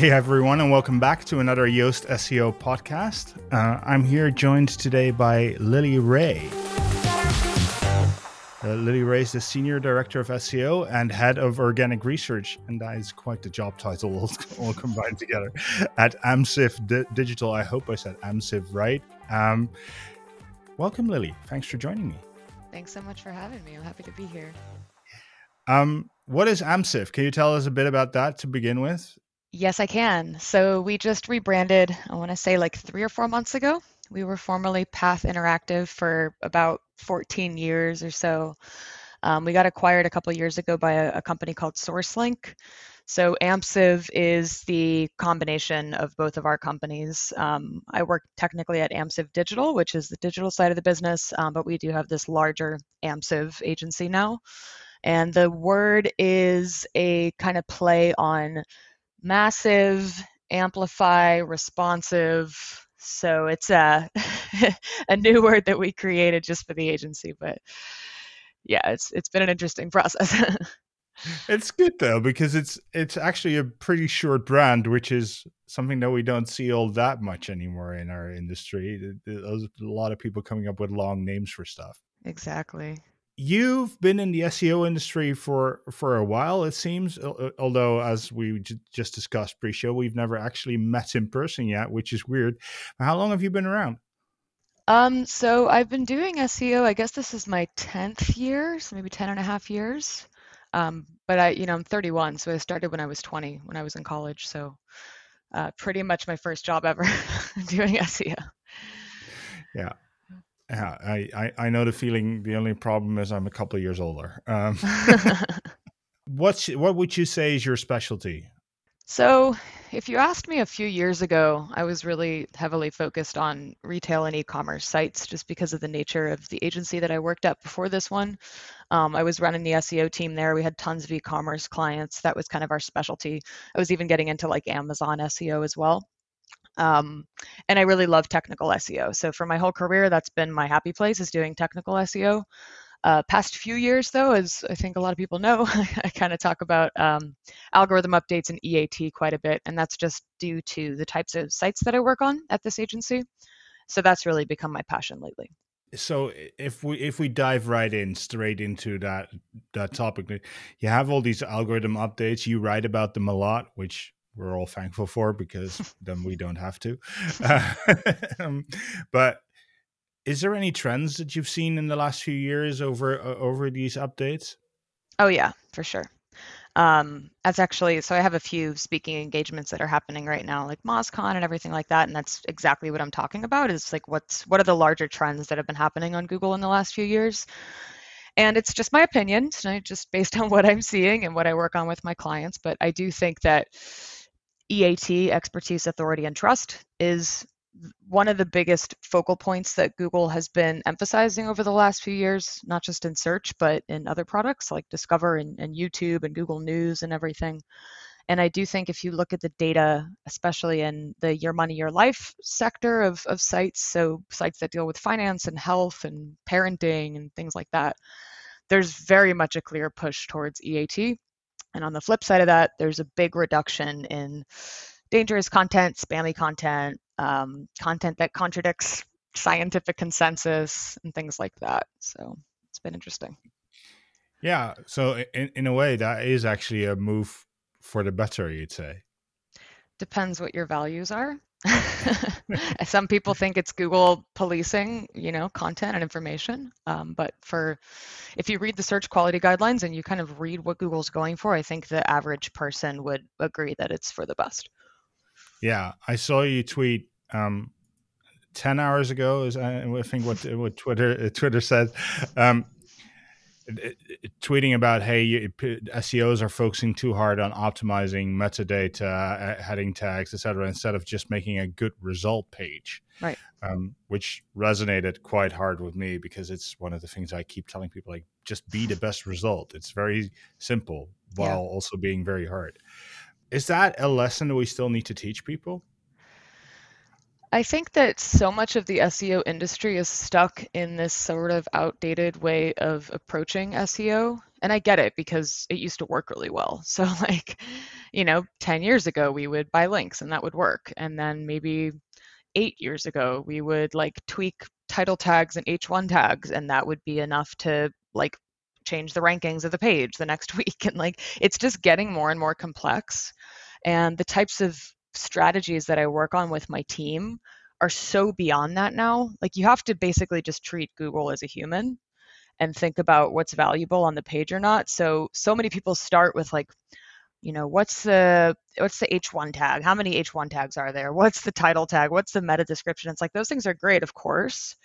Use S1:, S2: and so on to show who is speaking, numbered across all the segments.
S1: Hey everyone, and welcome back to another Yoast SEO podcast. Uh, I'm here joined today by Lily Ray. Uh, Lily Ray is the Senior Director of SEO and Head of Organic Research, and that is quite the job title all, all combined together at AMSIV D- Digital. I hope I said AMSIV right. Um, welcome, Lily. Thanks for joining me.
S2: Thanks so much for having me. I'm happy to be here.
S1: Um, what is AMSIV? Can you tell us a bit about that to begin with?
S2: Yes, I can. So we just rebranded, I want to say like three or four months ago. We were formerly Path Interactive for about 14 years or so. Um, we got acquired a couple years ago by a, a, company called SourceLink. So AMSIV is the combination of both of our companies. Um, I work technically at AMSIV Digital, which is the digital side of the business, um, but we do have this larger AMSIV agency now. And the word is a kind of play on massive, amplify, responsive. So it's a a new word that we created just for the agency, but yeah, it's it's been an interesting process.
S1: it's good though because it's it's actually a pretty short brand, which is something that we don't see all that much anymore in our industry. There's a lot of people coming up with long names for stuff.
S2: Exactly
S1: you've been in the SEO industry for for a while, it seems. Although, as we j- just discussed pre-show, we've never actually met in person yet, which is weird. How long have you been around?
S2: Um, so I've been doing SEO. I guess this is my tenth year, so maybe 10 and a half years. Um, but I, you know, I'm 31, so I started when I was 20, when I was in college. So uh, pretty much my first job ever doing SEO.
S1: Yeah. Yeah, I, I, I know the feeling. The only problem is I'm a couple of years older. Um, what's what would you say is your specialty?
S2: So, if you asked me a few years ago, I was really heavily focused on retail and e-commerce sites, just because of the nature of the agency that I worked at before this one. Um, I was running the SEO team there. We had tons of e-commerce clients. That was kind of our specialty. I was even getting into like Amazon SEO as well. Um, and I really love technical SEO. So for my whole career, that's been my happy place is doing technical SEO. Uh, past few years, though, as I think a lot of people know, I kind of talk about um, algorithm updates and EAT quite a bit, and that's just due to the types of sites that I work on at this agency. So that's really become my passion lately.
S1: So if we if we dive right in straight into that that topic, you have all these algorithm updates. You write about them a lot, which we're all thankful for because then we don't have to. um, but is there any trends that you've seen in the last few years over uh, over these updates?
S2: Oh yeah, for sure. Um, that's actually so I have a few speaking engagements that are happening right now, like MozCon and everything like that, and that's exactly what I'm talking about. Is like what's what are the larger trends that have been happening on Google in the last few years? And it's just my opinion, just based on what I'm seeing and what I work on with my clients. But I do think that EAT, expertise, authority, and trust, is one of the biggest focal points that Google has been emphasizing over the last few years, not just in search, but in other products like Discover and, and, YouTube and Google News and everything. And I do think if you look at the data, especially in the Your Money, Your Life sector of, of sites, so sites that deal with finance and health and parenting and things like that, there's very much a clear push towards EAT. And on the flip side of that, there's a big reduction in dangerous content, spammy content, um, content that contradicts scientific consensus, and things like that. So it's been interesting.
S1: Yeah. So in, in a way, that is actually a move for the better, you'd say.
S2: Depends what your values are. Some people think it's Google policing, you know, content and information. Um, but for if you read the search quality guidelines and you kind of read what Google's going for, I think the average person would agree that it's for the best.
S1: Yeah, I saw you tweet um, ten hours ago. Is I think what what Twitter Twitter said. Um, tweeting about hey seos are focusing too hard on optimizing metadata uh, heading tags etc instead of just making a good result page
S2: right.
S1: um, which resonated quite hard with me because it's one of the things i keep telling people like just be the best result. It's very simple while yeah. also being very hard. Is that a lesson that we still need to teach people
S2: I think that so much of the SEO industry is stuck in this sort of outdated way of approaching SEO. And I get it because it used to work really well. So, like, you know, 10 years ago, we would buy links and that would work. And then maybe eight years ago, we would like tweak title tags and H1 tags, and that would be enough to like change the rankings of the page the next week. And like, it's just getting more and more complex. And the types of strategies that I work on with my team are so beyond that now. Like, you have to basically just treat Google as a human and think about what's valuable on the page or not. So so many people start with like you know what's the what's the h1 tag how many h1 tags are there what's the title tag what's the meta description it's like those things are great of course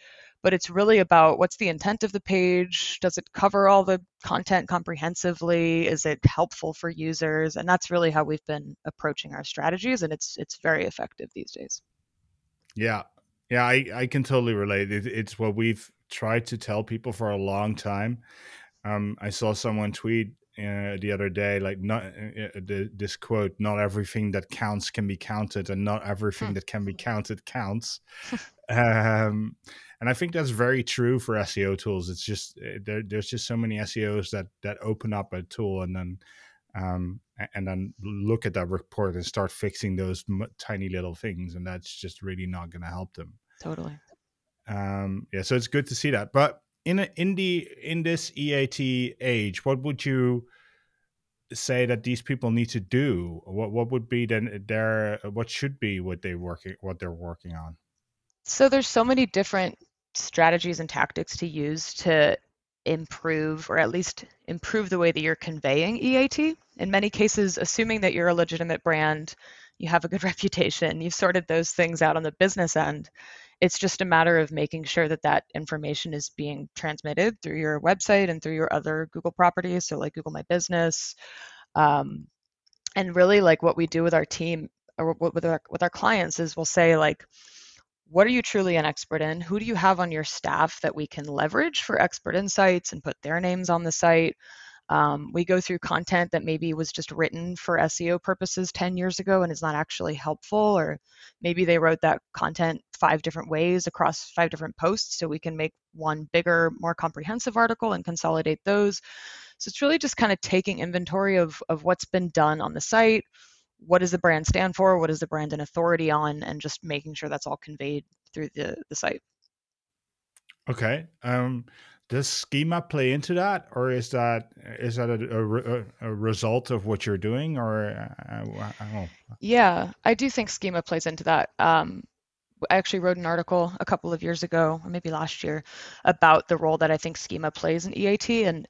S2: but it's really about what's the intent of the page does it cover all the content comprehensively is it helpful for users and that's really how we've been approaching our strategies and it's it's very effective these days.
S1: Yeah. Yeah i i can totally relate. It, it's what we've tried to tell people for a long time. Um, I saw someone tweet uh, the other day like not uh, uh, the, this quote not everything that counts can be counted and not everything hmm. that can be counted counts. Um, and i think that's very true for seo tools it's just uh, there, there's just so many seos that that open up a tool and then um, and then look at that report and start fixing those m- tiny little things and that's just really not going to help them
S2: totally
S1: um, yeah so it's good to see that but in a, in the in this EAT age, what would you say that these people need to do? What what would be then their what should be what they working what they're working on?
S2: So there's so many different strategies and tactics to use to improve or at least improve the way that you're conveying EAT. In many cases, assuming that you're a legitimate brand, you have a good reputation, you've sorted those things out on the business end it's just a matter of making sure that that information is being transmitted through your website and through your other Google properties, so like Google My Business. Um, and really, like what we do with our team or with our with our clients is we'll say like, what are you truly an expert in? Who do you have on your staff that we can leverage for expert insights and put their names on the site? Um, we go through content that maybe was just written for SEO purposes 10 years ago and is not actually helpful, or maybe they wrote that content five different ways across five different posts, so we can make one bigger, more comprehensive article and consolidate those. So it's really just kind of taking inventory of, of what's been done on the site, what does the brand stand for, what is the brand an authority on, and just making sure that's all conveyed through the, the site.
S1: Okay. Um, does schema play into that? Or is that is that a, a, a result of what you're doing? Or uh,
S2: I yeah i do think schema plays into that. Um, i actually wrote an article a couple of years ago or maybe last year about the role that i think schema plays in eat and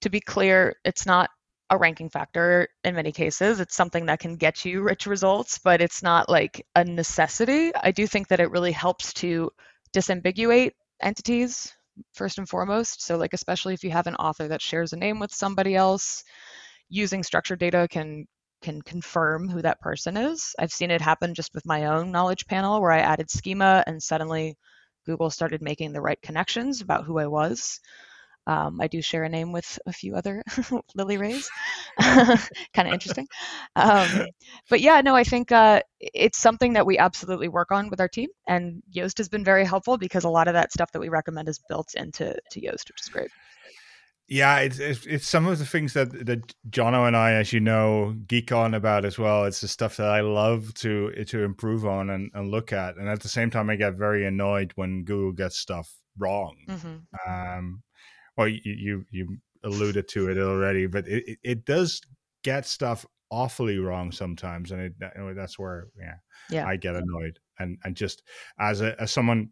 S2: to be clear it's not a ranking factor in many cases it's something that can get you rich results but it's not like a necessity i do think that it really helps to disambiguate entities first and foremost. So like especially if you have an author that shares a name with somebody else, using structured data can can confirm who that person is. I've seen it happen just with my own knowledge panel where I added schema and suddenly Google started making the right connections about who I was. Um, I do share a name with a few other Lily Rays, kind of interesting. Um, but yeah, no, I think uh, it's something that we absolutely work on with our team, and Yoast has been very helpful because a lot of that stuff that we recommend is built into to Yoast, which is great.
S1: Yeah, it's, it's, it's some of the things that that Jono and I, as you know, geek on about as well. It's the stuff that I love to to improve on and, and look at, and at the same time, I get very annoyed when Google gets stuff wrong. Mm-hmm. Um, well you you, you alluded to it already but it, it, does get stuff awfully wrong sometimes and it, that's where yeah, yeah. I get annoyed. And and just as a as someone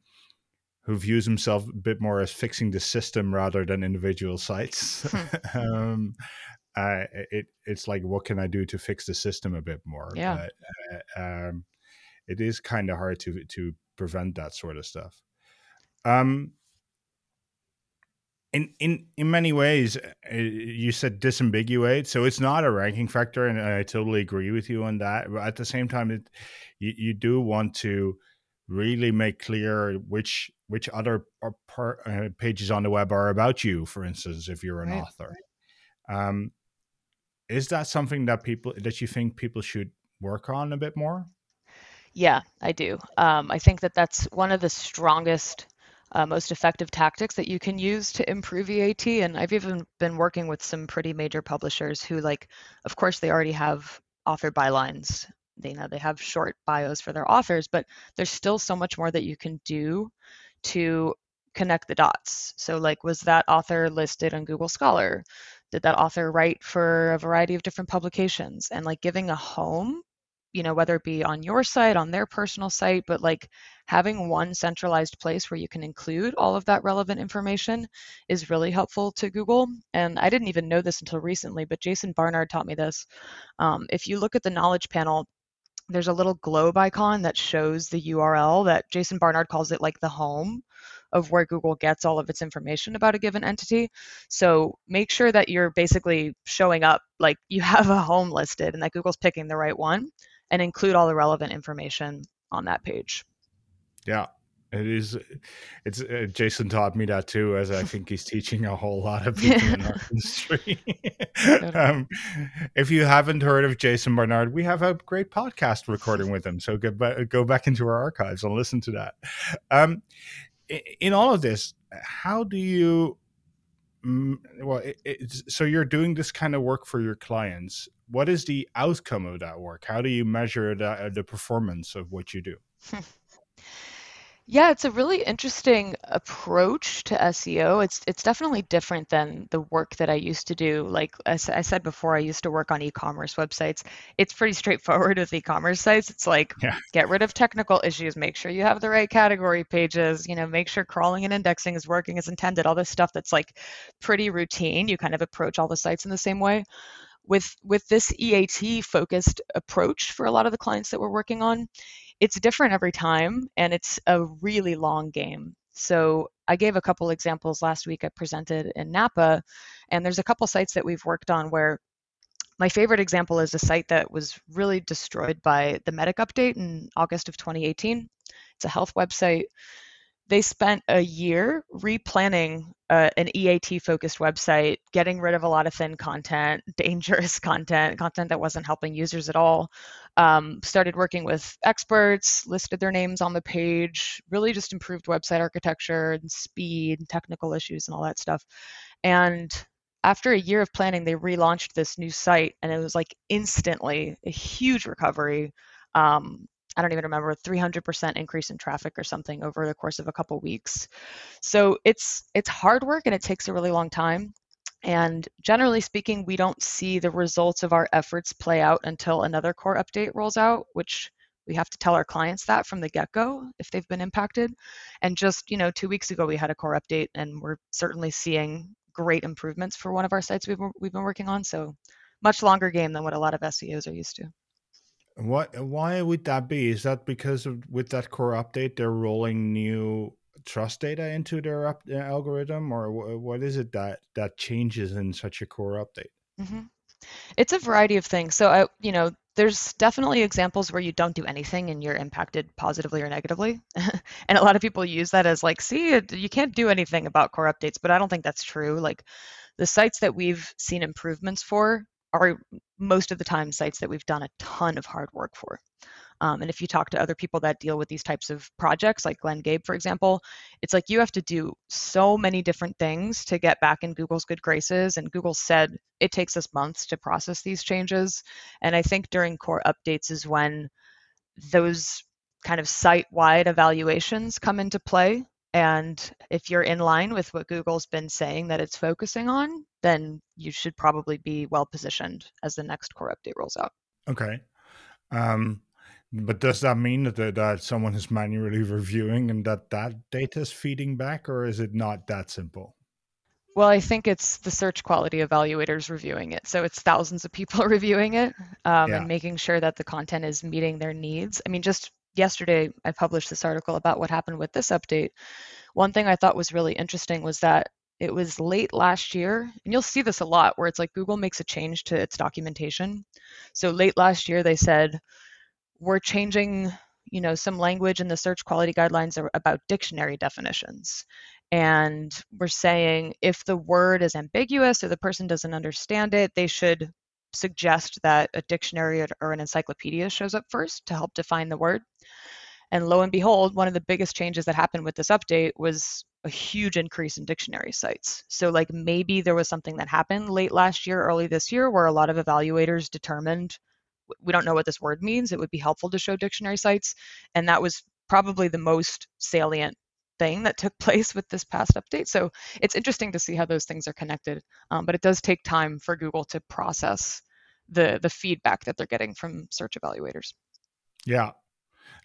S1: who views himself a bit more as fixing the system rather than individual sites hmm. um uh, it it's like what can i do to fix the system a bit more?
S2: Yeah.
S1: But, uh, um it is kind of hard to to prevent that sort of stuff. Um in in in many ways uh, you said disambiguate so it's not a ranking factor and i totally agree with you on that but at the same time it you, you do want to really make clear which which other part, uh, pages on the web are about you for instance if you're an right. author. um, is that something that people that you think people should work on a bit more?
S2: Yeah i do. Um, i think that that's one of the strongest uh, most effective tactics that you can use to improve EAT. And I've even been working with some pretty major publishers who, like, of course, they already have author bylines. They you know they have short bios for their authors, but there's still so much more that you can do to connect the dots. So, like, was that author listed on Google Scholar? Did that author write for a variety of different publications? And like giving a home you know whether it be on your site on their personal site but like having one centralized place where you can include all of that relevant information is really helpful to google and i didn't even know this until recently but jason barnard taught me this um, if you look at the knowledge panel there's a little globe icon that shows the url that jason barnard calls it like the home of where Google gets all of its information about a given entity. So make sure that you're basically showing up like you have a home listed and that Google's picking the right one and include all the relevant information on that page.
S1: Yeah, it is. It's uh, Jason taught me that too, as I think he's teaching a whole lot of people in our industry. um, if you haven't heard of Jason Barnard, we have a great podcast recording with him. So go back, go back into our archives and listen to that. Um, in all of this, how do you? Well, it, so you're doing this kind of work for your clients what is the outcome of that work? How do you measure the, uh, the performance of what you do?
S2: Yeah, it's a really interesting approach to SEO. It's it's definitely different than the work that I used to do. Like as I said before, I used to work on e-commerce websites. It's pretty straightforward with e-commerce sites. It's like yeah. get rid of technical issues, make sure you have the right category pages, you know, make sure crawling and indexing is working as intended. All this stuff that's like pretty routine. You kind of approach all the sites in the same way with with this EAT focused approach for a lot of the clients that we're working on, it's different every time and it's a really long game. So I gave a couple examples last week I presented in Napa and there's a couple sites that we've worked on where my favorite example is a site that was really destroyed by the Medic update in August of 2018. It's a health website they spent a year replanning uh, an EAT focused website, getting rid of a lot of thin content, dangerous content, content that wasn't helping users at all. Um, started working with experts, listed their names on the page, really just improved website architecture and speed, and technical issues, and all that stuff. And after a year of planning, they relaunched this new site, and it was like instantly a huge recovery. Um, I don't even remember 300% increase in traffic or something over the course of a couple weeks. So it's it's hard work and it takes a really long time. And generally speaking, we don't see the results of our efforts play out until another core update rolls out, which we have to tell our clients that from the get-go if they've been impacted. And just, you know, 2 weeks ago we had a core update and we're certainly seeing great improvements for one of our sites we've we've been working on, so much longer game than what a lot of SEOs are used to.
S1: What? Why would that be? Is that because of with that core update they're rolling new trust data into their up, uh, algorithm, or what is it that that changes in such a core update?
S2: Mm-hmm. It's a variety of things. So I, you know, there's definitely examples where you don't do anything and you're impacted positively or negatively. and a lot of people use that as like, see, you can't do anything about core updates, but I don't think that's true. Like the sites that we've seen improvements for are most of the time sites that we've done a ton of hard work for. Um, and if you talk to other people that deal with these types of projects, like Glenn Gabe, for example, it's like you have to do so many different things to get back in Google's good graces. And Google said it takes us months to process these changes. And I think during core updates is when those kind of site wide evaluations come into play. And if you're in line with what Google's been saying that it's focusing on, then you should probably be well positioned as the next core update rolls out.
S1: Okay. Um, but does that mean that, that someone is manually reviewing and that that data is feeding back, or is it not that simple?
S2: Well, I think it's the search quality evaluators reviewing it. So it's thousands of people reviewing it um, yeah. and making sure that the content is meeting their needs. I mean, just yesterday, I published this article about what happened with this update. One thing I thought was really interesting was that it was late last year, and you'll see this a lot where it's like Google makes a change to its documentation. So late last year, they said, we're changing you know some language in the search quality guidelines about dictionary definitions and we're saying if the word is ambiguous or the person doesn't understand it they should suggest that a dictionary or an encyclopedia shows up first to help define the word And lo and behold, one of the biggest changes that happened with this update was a huge increase in dictionary sites. So, like maybe there was something that happened late last year, early this year, where a lot of evaluators determined we don't know what this word means. It would be helpful to show dictionary sites. And that was probably the most salient thing that took place with this past update. So it's interesting to see how those things are connected. Um, but it does take time for Google to process the the feedback that they're getting from search evaluators.
S1: Yeah,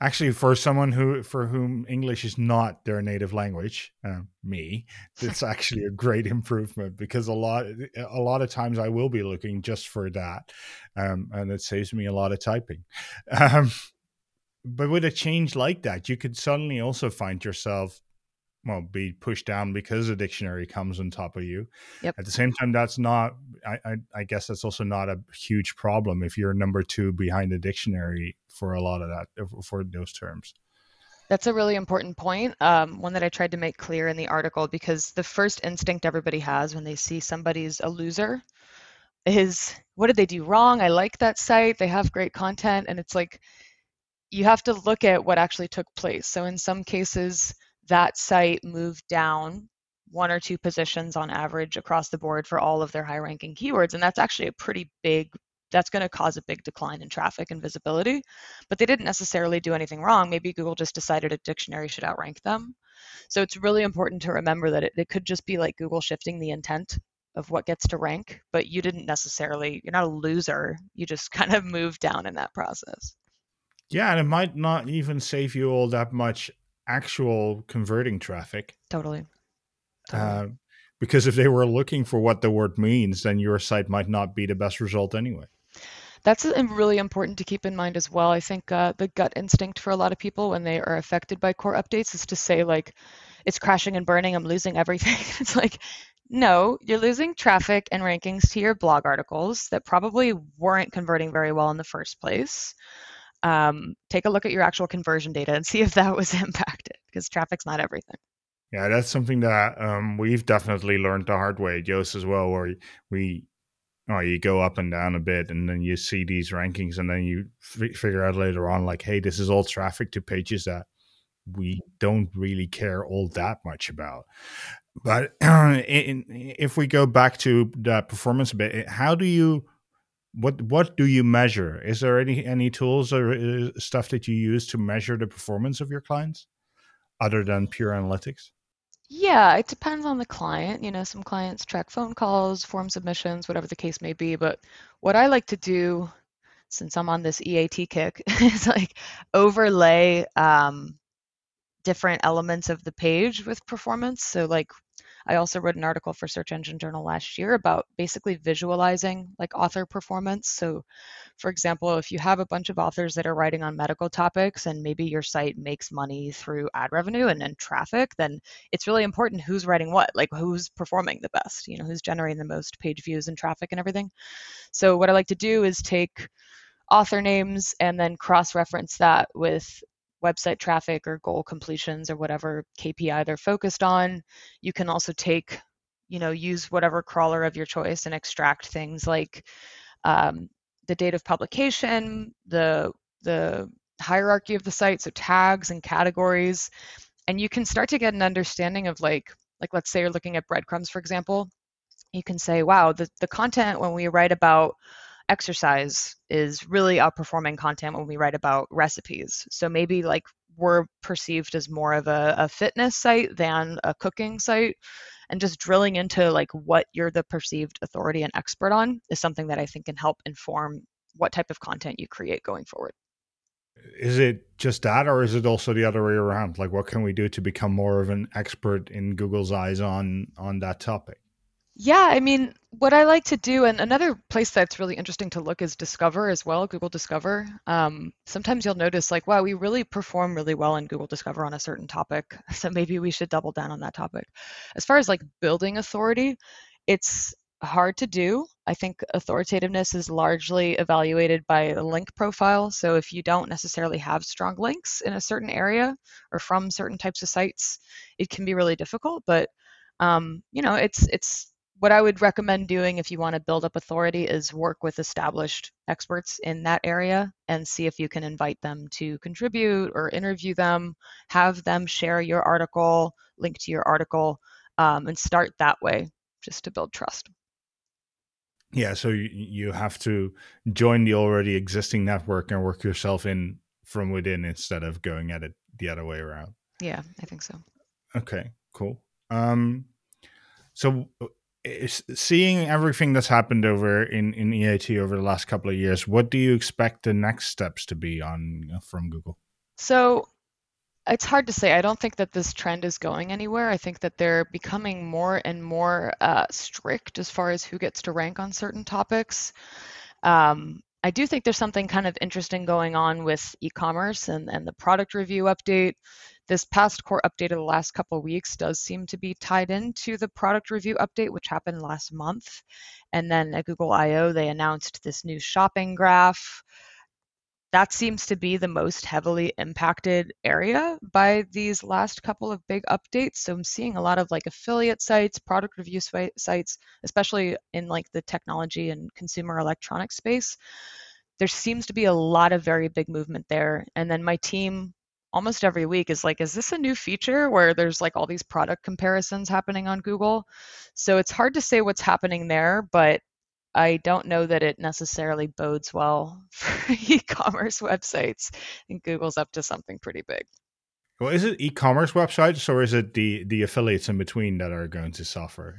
S1: actually for someone who for whom english is not their native language uh, me it's actually a great improvement because a lot a lot of times i will be looking just for that um, and it saves me a lot of typing um, but with a change like that you could suddenly also find yourself well be pushed down because a dictionary comes on top of you
S2: yep.
S1: at the same time that's not I, I, I guess that's also not a huge problem if you're number two behind the dictionary for a lot of that for those terms
S2: that's a really important point, um, one that I tried to make clear in the article because the first instinct everybody has when they see somebody's a loser is what did they do wrong? I like that site, they have great content, and it's like you have to look at what actually took place. So in some cases, that site moved down one or two positions on average across the board for all of their high ranking keywords. And that's actually a pretty big, that's going to cause a big decline in traffic and visibility. But they didn't necessarily do anything wrong. Maybe Google just decided a dictionary should outrank them. So it's really important to remember that it, it could just be like Google shifting the intent of what gets to rank, but you didn't necessarily, you're not a loser. You just kind of moved down in that process.
S1: Yeah, and it might not even save you all that much actual converting traffic.
S2: Totally.
S1: totally. Uh, because if they were looking for what the word means, then your site might not be the best result anyway.
S2: That's really important to keep in mind as well. I think uh, the gut instinct for a lot of people when they are affected by core updates is to say, like, it's crashing and burning, I'm losing everything. it's like, no, you're losing traffic and rankings to your blog articles that probably weren't converting very well in the first place um, take a look at your actual conversion data and see if that was impacted because traffic's not everything.
S1: Yeah, that's something that um, we've definitely learned the hard way, Joost, as well, where we, oh, you go up and down a bit and then you see these rankings and then you f- figure out later on, like, hey, this is all traffic to pages that we don't really care all that much about. But in, if we go back to the performance a bit, how do you what what do you measure? Is there any any tools or uh, stuff that you use to measure the performance of your clients, other than pure analytics?
S2: Yeah, it depends on the client. You know, some clients track phone calls, form submissions, whatever the case may be. But what I like to do, since I'm on this EAT kick, is like overlay um, different elements of the page with performance. So, like I also wrote an article for Search Engine Journal last year about basically visualizing like author performance. So, for example, if you have a bunch of authors that are writing on medical topics and maybe your site makes money through ad revenue and, then traffic, then it's really important who's writing what, like who's performing the best, you know, who's generating the most page views and traffic and everything. So, what I like to do is take author names and then cross reference that with website traffic or goal completions or whatever KPI they're focused on. You can also take, you know, use whatever crawler of your choice and extract things like um, the date of publication, the the hierarchy of the site, so tags and categories, and you can start to get an understanding of like like let's say you're looking at breadcrumbs, for example. You can say, wow, the, the content when we write about exercise is really outperforming content when we write about recipes. So maybe like we're perceived as more of a, a fitness site than a cooking site. And just drilling into like what you're the perceived authority and expert on is something that I think can help inform what type of content you create going forward.
S1: Is it just that, or is it also the other way around? Like, what can we do to become more of an expert in Google's eyes on on that topic?
S2: Yeah, I mean, what I like to do, and another place that's really interesting to look is Discover as well, Google Discover. Um, sometimes you'll notice, like, wow, we really perform really well in Google Discover on a certain topic, so maybe we should double down on that topic. As far as like building authority, it's hard to do. I think authoritativeness is largely evaluated by a link profile. So if you don't necessarily have strong links in a certain area or from certain types of sites, it can be really difficult. But um, you know, it's it's what I would recommend doing if you want to build up authority is work with established experts in that area and see if you can invite them to contribute or interview them, have them share your article, link to your article, um, and start that way just to build trust.
S1: Yeah, so you, you have to join the already existing network and work yourself in from within instead of going at it the other way around.
S2: Yeah, I think so.
S1: Okay, cool. Um, so uh, seeing everything that's happened over in, in EAT over the last couple of years, what do you expect the next steps to be on uh, from Google?
S2: So it's hard to say. I don't think that this trend is going anywhere. I think that they're becoming more and more uh, strict as far as who gets to rank on certain topics. Um, I do think there's something kind of interesting going on with e-commerce and, and the product review update. This past core update of the last couple of weeks does seem to be tied into the product review update, which happened last month. And then at Google I/O, they announced this new shopping graph. That seems to be the most heavily impacted area by these last couple of big updates. So I'm seeing a lot of like affiliate sites, product review sites, especially in like the technology and consumer electronics space. There seems to be a lot of very big movement there. And then my team almost every week is like, is this a new feature where there's like all these product comparisons happening on Google? So it's hard to say what's happening there, but I don't know that it necessarily bodes well for e-commerce websites. And Google's up to something pretty big.
S1: Well, is it e-commerce websites or is it the the affiliates in between that are going to suffer?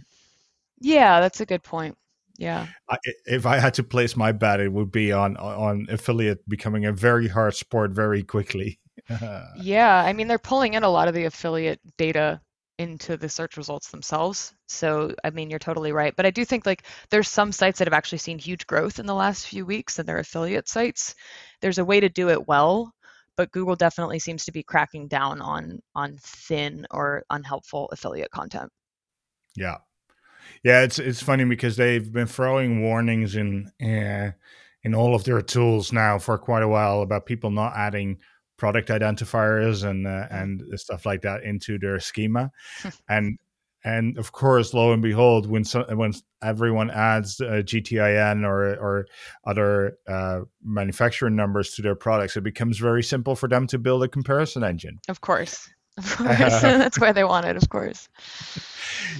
S2: Yeah, that's a good point. Yeah.
S1: I, if I had to place my bet, it would be on on affiliate becoming a very hard sport very quickly.
S2: yeah, I mean they're pulling in a lot of the affiliate data into the search results themselves. So, I mean, you're totally right. But I do think like there's some sites that have actually seen huge growth in the last few weeks and their affiliate sites. There's a way to do it well, but Google definitely seems to be cracking down on on thin or unhelpful affiliate content.
S1: Yeah. Yeah, it's it's funny because they've been throwing warnings in uh, in all of their tools now for quite a while about people not adding product identifiers and uh, and stuff like that into their schema, and and of course, lo and behold, when so, when everyone adds uh, GTIN or or other uh, manufacturer numbers to their products, it becomes very simple for them to build a comparison engine.
S2: Of course, of course, that's why they want it. Of course.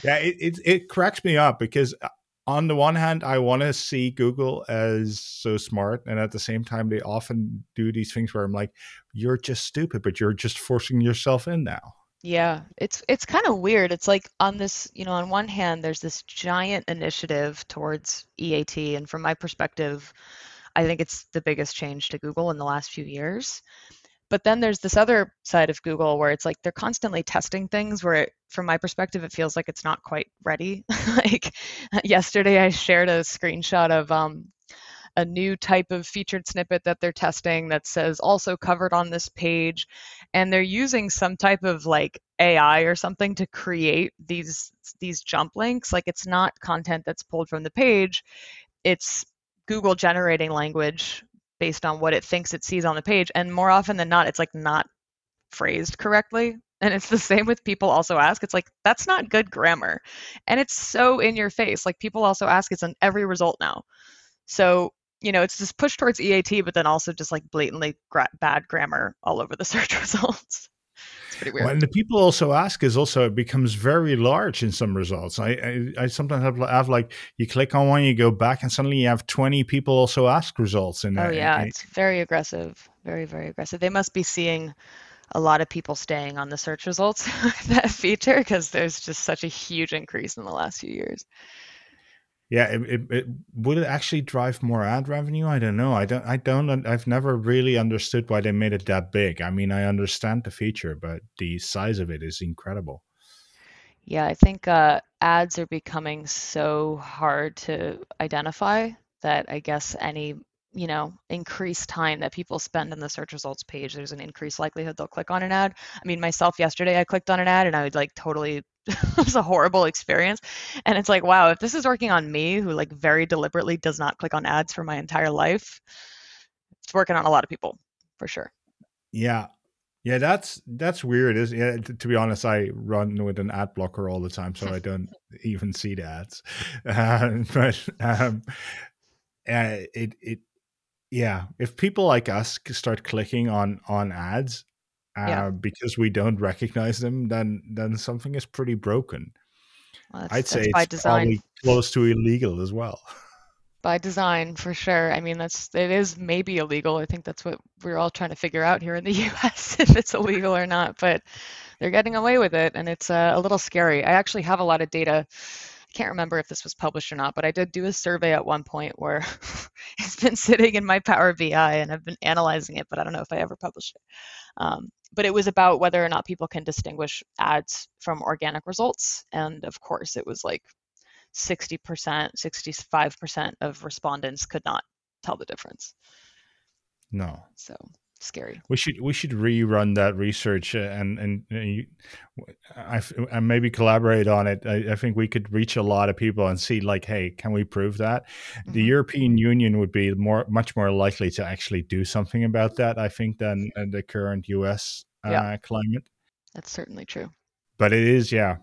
S1: Yeah, it, it it cracks me up because uh, on the one hand, I want to see Google as so smart, and at the same time, they often do these things where I'm like, "You're just stupid," but you're just forcing yourself in now.
S2: Yeah, it's it's kind of weird. It's like on this, you know, on one hand, there's this giant initiative towards EAT, and from my perspective, I think it's the biggest change to Google in the last few years. But then there's this other side of Google where it's like they're constantly testing things where it, from my perspective it feels like it's not quite ready. like yesterday I shared a screenshot of um, a new type of featured snippet that they're testing that says also covered on this page and they're using some type of like AI or something to create these these jump links like it's not content that's pulled from the page it's Google generating language based on what it thinks it sees on the page. And more often than not, it's like not phrased correctly. And it's the same with people also ask. It's like, that's not good grammar. And it's so in your face. Like people also ask, it's on every result now. So, you know, it's this push towards EAT, but then also just like blatantly gra- bad grammar all over the search results pretty weird.
S1: Well, and the people also ask is also it becomes very large in some results. I I, I sometimes have, have, like you click on one, you go back, and suddenly you have twenty people also ask results. In
S2: oh yeah, it's very aggressive, very very aggressive. They must be seeing a lot of people staying on the search results that feature because there's just such a huge increase in the last few years.
S1: Yeah, it, it, it, would it actually drive more ad revenue? I don't know. I don't. I don't. I've never really understood why they made it that big. I mean, I understand the feature, but the size of it is incredible.
S2: Yeah, I think uh, ads are becoming so hard to identify that I guess any you know increased time that people spend on the search results page, there's an increased likelihood they'll click on an ad. I mean, myself yesterday, I clicked on an ad and I would like totally it was a horrible experience. And it's like, wow, if this is working on me, who like very deliberately does not click on ads for my entire life, it's working on a lot of people for sure.
S1: Yeah. Yeah, that's that's weird. Is yeah, t- to be honest, I run with an ad blocker all the time, so I don't even see the ads. Uh, but um, uh, it it yeah, if people like us start clicking on on ads
S2: Yeah.
S1: uh, because we don't recognize them, then then something is pretty broken.
S2: Well,
S1: I'd say it's
S2: design.
S1: probably close to illegal as well.
S2: By design, for sure. I mean, that's it is maybe illegal. I think that's what we're all trying to figure out here in the US if it's illegal or not, but they're getting away with it and it's uh, a little scary. I actually have a lot of data. I can't remember if this was published or not, but I did do a survey at one point where it's been sitting in my Power BI and I've been analyzing it, but I don't know if I ever published it. Um, but it was about whether or not people can distinguish ads from organic results. And of course, it was like 60%, 65% of respondents could not tell the difference.
S1: No,
S2: So scary.
S1: we should we should rerun that research uh, and and, and you, I, maybe collaborate on it. I, I think we could reach a lot of people and see like, hey, can we prove that? The
S2: Mhm.
S1: European Union would be more much more likely to actually do something about that. I think than uh, the current U.S. Uh,
S2: Yeah.
S1: climate.
S2: That's certainly true.
S1: But it is, yeah.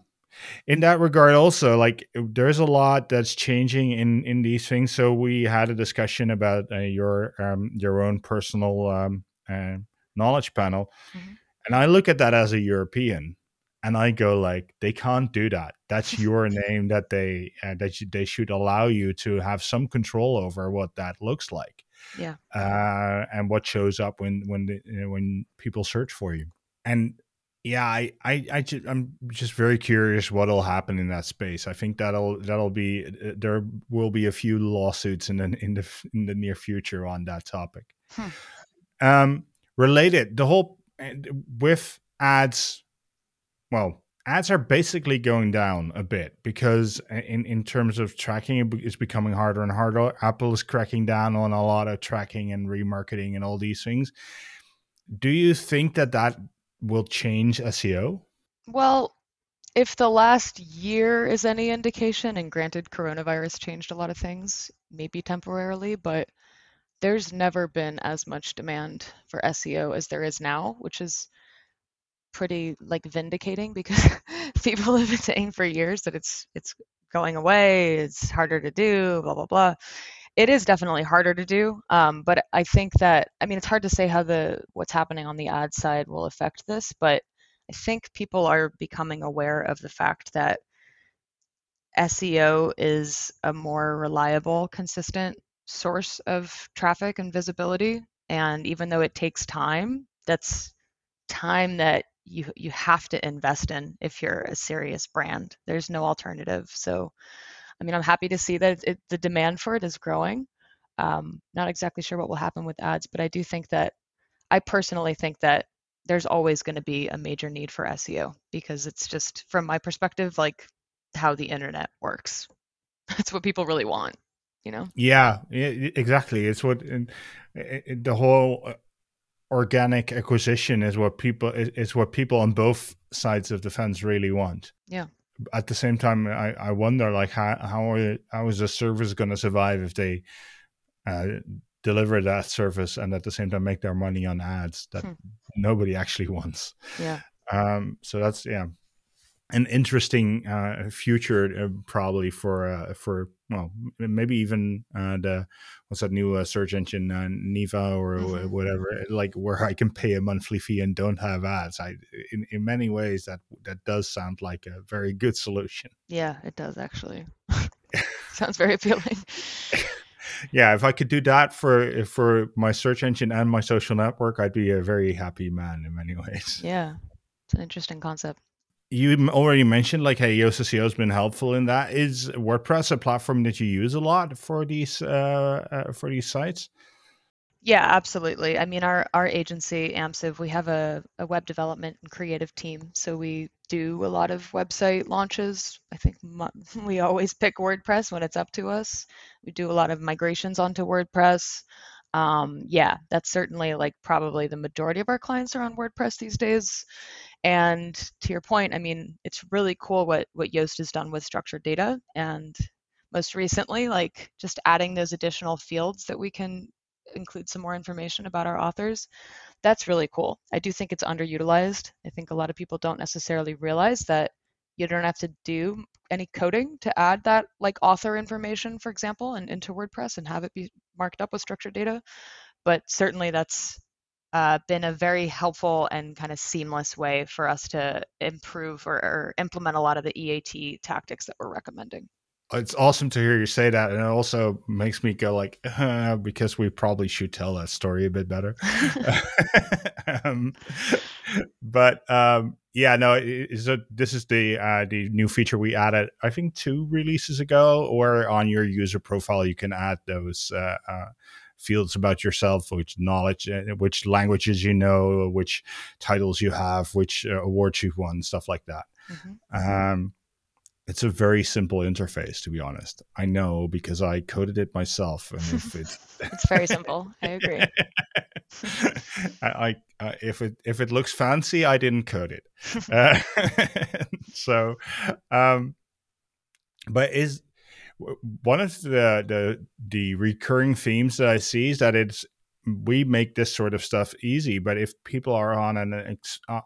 S1: In that regard, also, like there's a lot that's changing in in these things. So we had a discussion about uh, your um, your own personal um, uh, knowledge panel,
S2: Mhm.
S1: and I look at that as a European, and I go like, they can't do that. That's your name that they uh, that you, they should allow you to have some control over what that looks like,
S2: Yeah.
S1: uh, and what shows up when when the, you know, when people search for you. And yeah, I I, I ju- I'm just very curious what'll happen in that space. I think that'll that'll be uh, there will be a few lawsuits in the in the in the near future on that topic.
S2: Hmm.
S1: Um, related, the whole with ads, well, ads are basically going down a bit because in in terms of tracking, it's becoming harder and harder. Apple is cracking down on a lot of tracking and remarketing and all these things. Do you think that that will change SEO?
S2: Well, if the last year is any indication, and granted, coronavirus changed a lot of things, maybe temporarily, but there's never been as much demand for SEO as there is now, which is pretty like vindicating because people have been saying for years that it's it's going away, it's harder to do, blah blah blah. It is definitely harder to do, um, but I think that I mean it's hard to say how the what's happening on the ad side will affect this, but I think people are becoming aware of the fact that SEO is a more reliable, consistent source of traffic and visibility. And even though it takes time, that's time that you you have to invest in if you're a serious brand. There's no alternative. So, I mean, I'm happy to see that it, the demand for it is growing. Um, not exactly sure what will happen with ads, but I do think that I personally think that there's always going to be a major need for SEO because it's just, from my perspective, like how the internet works. That's what people really want, you know?
S1: Yeah, exactly. It's what and, it, it- the whole uh, organic acquisition is what people is, is what people on both sides of the fence really want.
S2: Yeah.
S1: At the same time, I, I wonder like how how are how is the service going to survive if they uh, deliver that service and at the same time make their money on ads that
S2: Hmm.
S1: nobody actually wants.
S2: Yeah.
S1: Um, so that's yeah, an interesting uh, future uh, probably for uh, for well maybe even uh, the what's that new uh, search engine uh, Neeva or
S2: Mhm.
S1: whatever like where I can pay a monthly fee and don't have ads. I in in many ways that that does sound like a very good solution.
S2: Yeah, it does actually. Sounds very appealing.
S1: Yeah, if I could do that for for my search engine and my social network, I'd be a very happy man in many ways.
S2: Yeah. It's an interesting concept.
S1: You already mentioned like hey, Yoast SEO has been helpful in that. Is WordPress a platform that you use a lot for these uh, uh, for these sites?
S2: Yeah, absolutely. I mean, our our agency, AMSIV, we have a, a web development and creative team. So we do a lot of website launches. I think we always pick WordPress when it's up to us. We do a lot of migrations onto WordPress. Um, yeah, that's certainly like probably the majority of our clients are on WordPress these days. And to your point, I mean, it's really cool what what Yoast has done with structured data and most recently, like just adding those additional fields that we can include some more information about our authors. That's really cool. I do think it's underutilized. I think a lot of people don't necessarily realize that you don't have to do any coding to add that like author information, for example, and into WordPress and have it be marked up with structured data. But certainly that's uh, been a very helpful and kind of seamless way for us to improve or, or implement a lot of the EAT tactics that we're recommending.
S1: It's awesome to hear you say that and it also makes me go like uh, because we probably should tell that story a bit better. Um, but um, yeah no so this is the uh, the new feature we added i think two releases ago or on your user profile you can add those uh, uh fields about yourself which knowledge uh, which languages you know which titles you have which uh, awards you've won stuff like that. Mm-hmm. um, it's a very simple interface to be honest. I know because i coded it myself and if
S2: it's it's very simple. I agree.
S1: I, I if it if it looks fancy i didn't code it. Uh, so um but is one of the the the recurring themes that i see is that it's we make this sort of stuff easy but if people are on an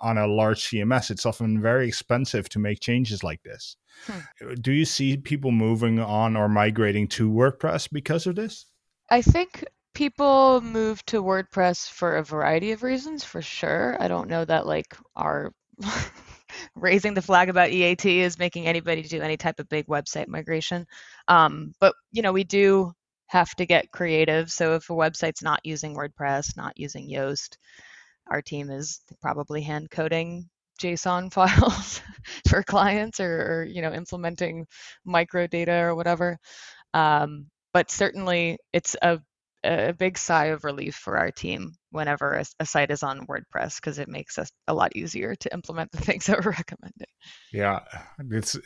S1: on a large cms it's often very expensive to make changes like this. Hmm. Do you see people moving on or migrating to wordpress because of this?
S2: I think people move to wordpress for a variety of reasons for sure. I don't know that like our raising the flag about eat is making anybody do any type of big website migration um, but you know we do have to get creative. So if a website's not using WordPress, not using Yoast, our team is probably hand coding JSON files for clients or, or, you know implementing micro data or whatever. Um, but certainly it's a a big sigh of relief for our team whenever a, a site is on WordPress because it makes us a lot easier to implement the things that we're recommending.
S1: Yeah, it's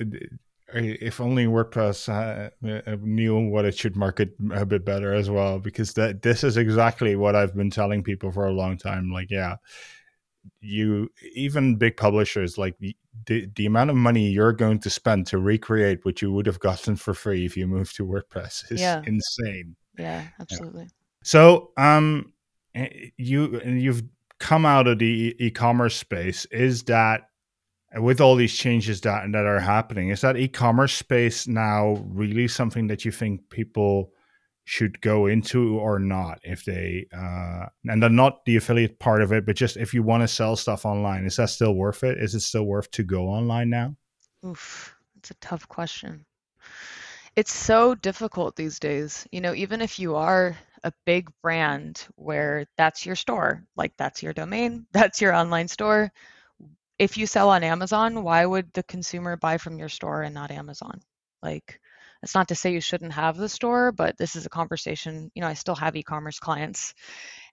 S1: if only WordPress uh, uh, knew what it should market a bit better as well, because that this is exactly what I've been telling people for a long time. Like, yeah, you even big publishers like the, the, the amount of money you're going to spend to recreate what you would have gotten for free if you moved to WordPress is yeah. insane.
S2: Yeah, absolutely. Yeah.
S1: So, um, eh, you you've come out of the e-commerce space. Is that with all these changes that that are happening, is that e-commerce space now really something that you think people should go into or not? If they uh, and then not the affiliate part of it, but just if you want to sell stuff online, is that still worth it? Is it still worth to go online now?
S2: Oof, it's a tough question. It's so difficult these days. You know, even if you are a big brand where that's your store, like that's your domain, that's your online store if you sell on Amazon, why would the consumer buy from your store and not Amazon? Like, it's not to say you shouldn't have the store, but this is a conversation. You know, I still have e commerce clients,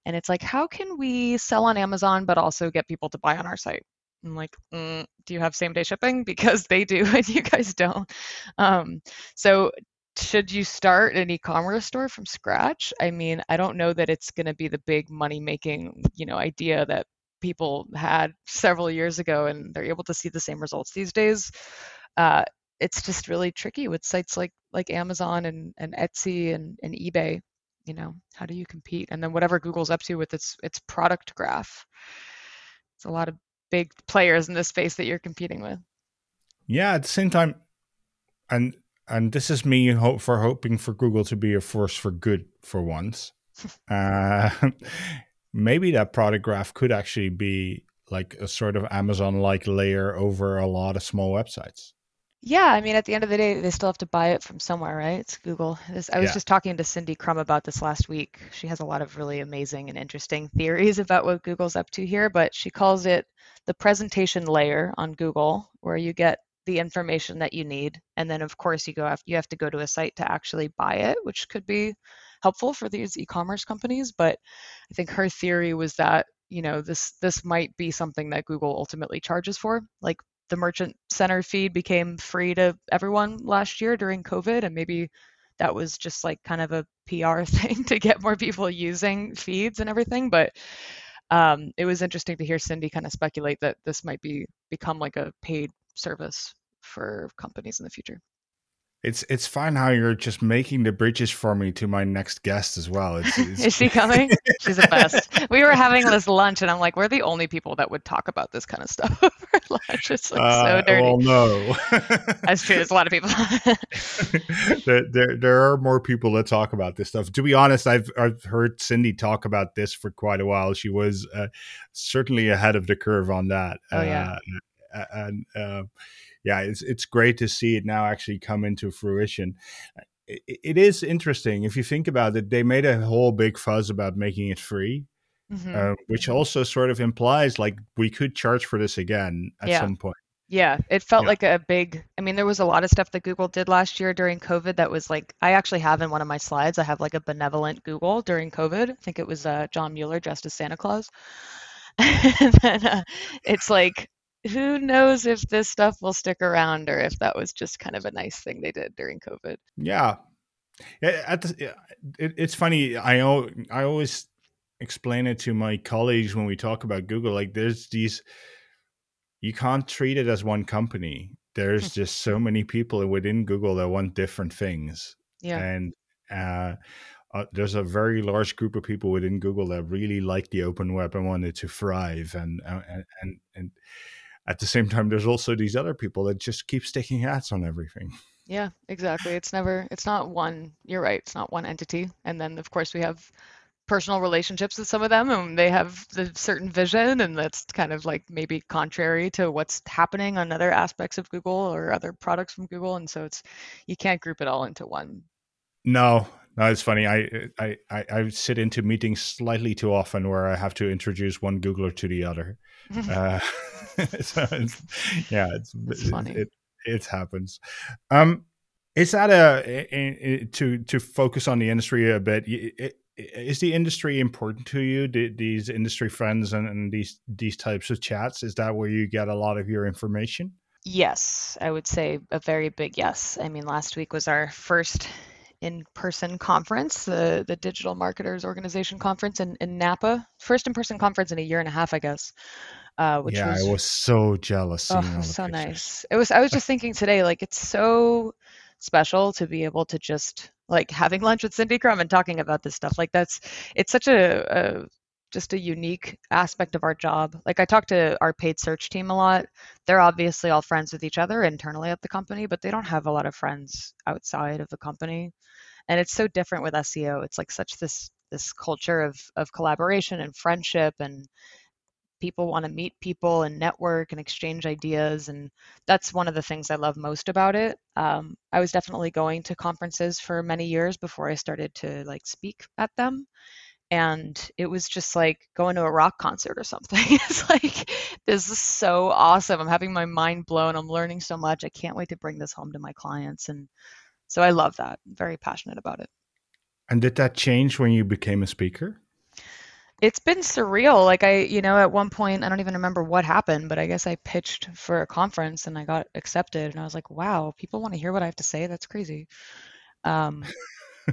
S2: and it's like, how can we sell on Amazon but also get people to buy on our site? I'm like, mm, do you have same day shipping? Because they do, and you guys don't. Um, so, should you start an e-commerce store from scratch? I mean, I don't know that it's going to be the big money making, you know, idea that people had several years ago and they're able to see the same results these days uh, it's just really tricky with sites like like amazon and, and etsy and, and ebay you know how do you compete and then whatever google's up to with its its product graph it's a lot of big players in this space that you're competing with
S1: yeah at the same time and and this is me hope for hoping for google to be a force for good for once uh, maybe that product graph could actually be like a sort of Amazon like layer over a lot of small websites.
S2: Yeah, I mean, at the end of the day, they still have to buy it from somewhere, right? It's Google. This, I was yeah. just talking to Cindy Krum about this last week. She has a lot of really amazing and interesting theories about what Google's up to here, but she calls it the presentation layer on Google, where you get the information that you need, and then of course you go have you have to go to a site to actually buy it, which could be helpful for these e-commerce companies. But I think her theory was that you know this this might be something that Google ultimately charges for. Like the merchant center feed became free to everyone last year during COVID, and maybe that was just like kind of a PR thing to get more people using feeds and everything. But um, it was interesting to hear Cindy kind of speculate that this might be become like a paid service for companies in the future.
S1: It's it's fine how you're just making the bridges for me to my next guest as well. It's, it's...
S2: Is she coming? She's the best. We were having this lunch, and I'm like, we're the only people that would talk about this kind of stuff over lunch. It's like uh, so dirty.
S1: Well, no,
S2: that's true. There's a lot of people.
S1: there, there, there are more people that talk about this stuff. To be honest, I've I've heard Cindy talk about this for quite a while. She was uh, certainly ahead of the curve on that.
S2: Oh yeah.
S1: Uh, and uh, yeah, it's it's great to see it now actually come into fruition. It, it is interesting if you think about it. They made a whole big fuzz about making it free, mm-hmm. uh, which mm-hmm. also sort of implies like we could charge for this again at
S2: yeah.
S1: some point.
S2: Yeah, it felt yeah. like a big. I mean, there was a lot of stuff that Google did last year during COVID that was like. I actually have in one of my slides. I have like a benevolent Google during COVID. I think it was uh, John Mueller dressed as Santa Claus. and then uh, it's like who knows if this stuff will stick around or if that was just kind of a nice thing they did during COVID.
S1: Yeah. At the, it, it's funny. I, I always explain it to my colleagues when we talk about Google. Like, there's these, you can't treat it as one company. There's just so many people within Google that want different things.
S2: Yeah.
S1: And, uh, uh, there's a very large group of people within Google that really like the open web and wanted to thrive, and uh, and and, and at the same time there's also these other people that just keep sticking hats on everything.
S2: Yeah exactly. It's never it's not one you're right it's not one entity. And then of course we have personal relationships with some of them and they have the certain vision and that's kind of like maybe contrary to what's happening on other aspects of google or other products from google. And so it's you can't group it all into one.
S1: No no, it's funny. I, I I I sit into meetings slightly too often where I have to introduce one Googler to the other. Uh, so it's, yeah, it's,
S2: it's funny.
S1: It, it happens. Um, is that a, to to focus on the industry a bit? Is the industry important to you? These industry friends and, and these these types of chats. Is that where you get a lot of your information?
S2: Yes, I would say a very big yes. I mean, last week was our first in-person conference, the the Digital Marketers Organization conference in, in Napa. First in-person conference in a year and a half, I guess. Uh, which
S1: yeah,
S2: was,
S1: I was so jealous.
S2: Oh, so pictures. nice. It was. I was just thinking today, like it's so special to be able to just like having lunch with Cindy Krum and talking about this stuff. Like that's it's such a, a just a unique aspect of our job. Like I talk to our paid search team a lot. They're obviously all friends with each other internally at the company, but they don't have a lot of friends outside of the company and it's so different with SEO. It's like such this this culture of of collaboration and friendship and people want to meet people and network and exchange ideas and that's one of the things i love most about it um, i was definitely going to conferences for many years before i started to like speak at them and it was just like going to a rock concert or something it's like this is so awesome i'm having my mind blown i'm learning so much i can't wait to bring this home to my clients and so I love that. I'm very passionate about it.
S1: And did that change when you became a speaker?
S2: It's been surreal. Like I, you know, at one point I don't even remember what happened, but I guess I pitched for a conference and I got accepted and I was like, "Wow, people want to hear what I have to say. That's crazy." Um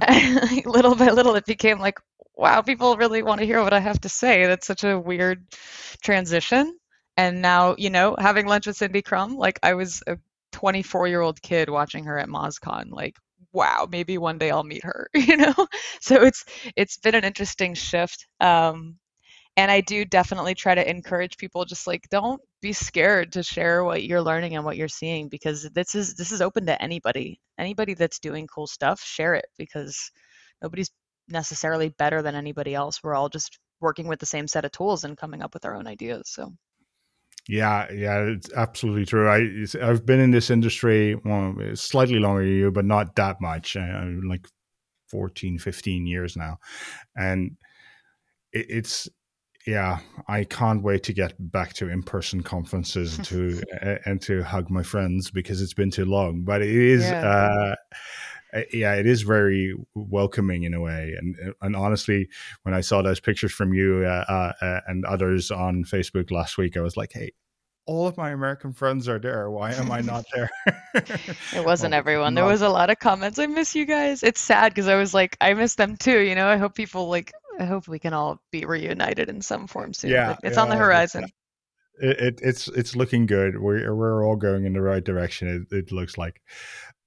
S2: little by little it became like, "Wow, people really want to hear what I have to say." That's such a weird transition. And now, you know, having lunch with Cindy Krum, like I was a 24 year old kid watching her at MozCon. Like, wow, maybe one day I'll meet her, you know? So it's it's been an interesting shift. Um, and I do definitely try to encourage people just like don't be scared to share what you're learning and what you're seeing because this is this is open to anybody. Anybody that's doing cool stuff, share it because nobody's necessarily better than anybody else. We're all just working with the same set of tools and coming up with our own ideas. So
S1: yeah, yeah, it's absolutely true. I I've been in this industry well, slightly longer than you, but not that much. I'm like 14, 15 years now, and it, it's yeah, I can't wait to get back to in-person conferences to and to hug my friends because it's been too long. But it is. Yeah. Uh, yeah, it is very welcoming in a way. And and honestly, when I saw those pictures from you uh, uh, uh, and others on Facebook last week, I was like, hey, all of my American friends are there. Why am I not there?
S2: it wasn't well, everyone. There was a lot of comments. I miss you guys. It's sad because I was like, I miss them too. You know, I hope people like. I hope we can all be reunited in some form soon. Yeah, it's yeah, on the horizon.
S1: It, it, it's it's looking good. We're we're all going in the right direction. It, it looks like.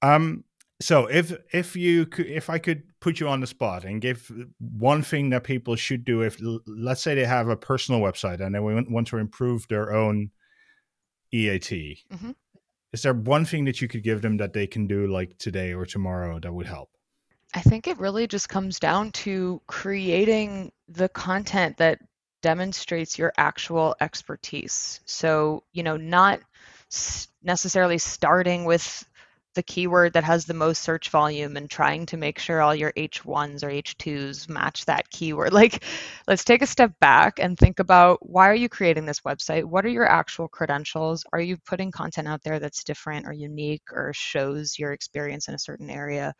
S1: Um, so if if you could if i could put you on the spot and give one thing that people should do if let's say they have a personal website and they want to improve their own eat mm-hmm. is there one thing that you could give them that they can do like today or tomorrow that would help?
S2: I think it really just comes down to creating the content that demonstrates your actual expertise. So you know not necessarily starting with the keyword that has the most search volume and trying to make sure all your H1s or H2s match that keyword. Like, let's take a step back and think about why are you creating this website? What are your actual credentials? Are you putting content out there that's different or unique or shows your experience in a certain area?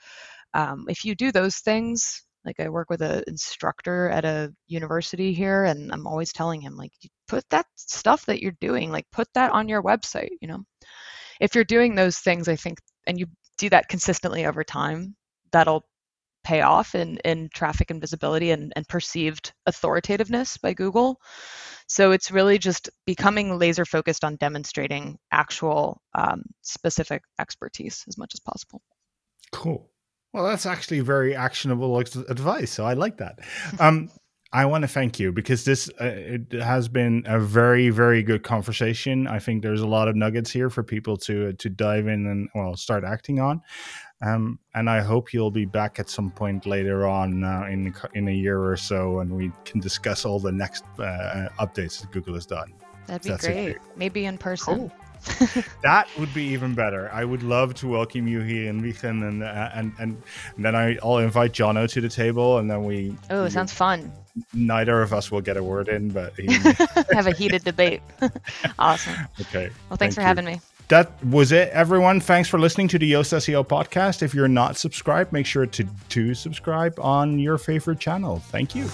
S2: Um, if you do those things, like I work with an instructor at a university here, and I'm always telling him, like, put that stuff that you're doing, like, put that on your website, you know? if you're doing those things, I think, and you do that consistently over time, that'll pay off in, in traffic and visibility and, and perceived authoritativeness by Google. So it's really just becoming laser focused on demonstrating actual um, specific expertise as much as possible.
S1: Cool. Well, that's actually very actionable advice. So I like that. Um, I want to thank you because this uh, it has been a very very good conversation. I think there's a lot of nuggets here for people to to dive in and well start acting on. Um, and I hope you'll be back at some point later on uh, in in a year or so, and we can discuss all the next uh, updates that Google has done.
S2: That'd be That's great. Okay. Maybe in person. Cool.
S1: that would be even better. I would love to welcome you here and uh, and, and then I, I'll invite Jono to the table, and then we.
S2: Oh, sounds fun.
S1: Neither of us will get a word in, but he...
S2: have a heated debate. awesome.
S1: Okay.
S2: Well, thanks Thank for you. having me.
S1: That was it, everyone. Thanks for listening to the Yoast SEO podcast. If you're not subscribed, make sure to to subscribe on your favorite channel. Thank you.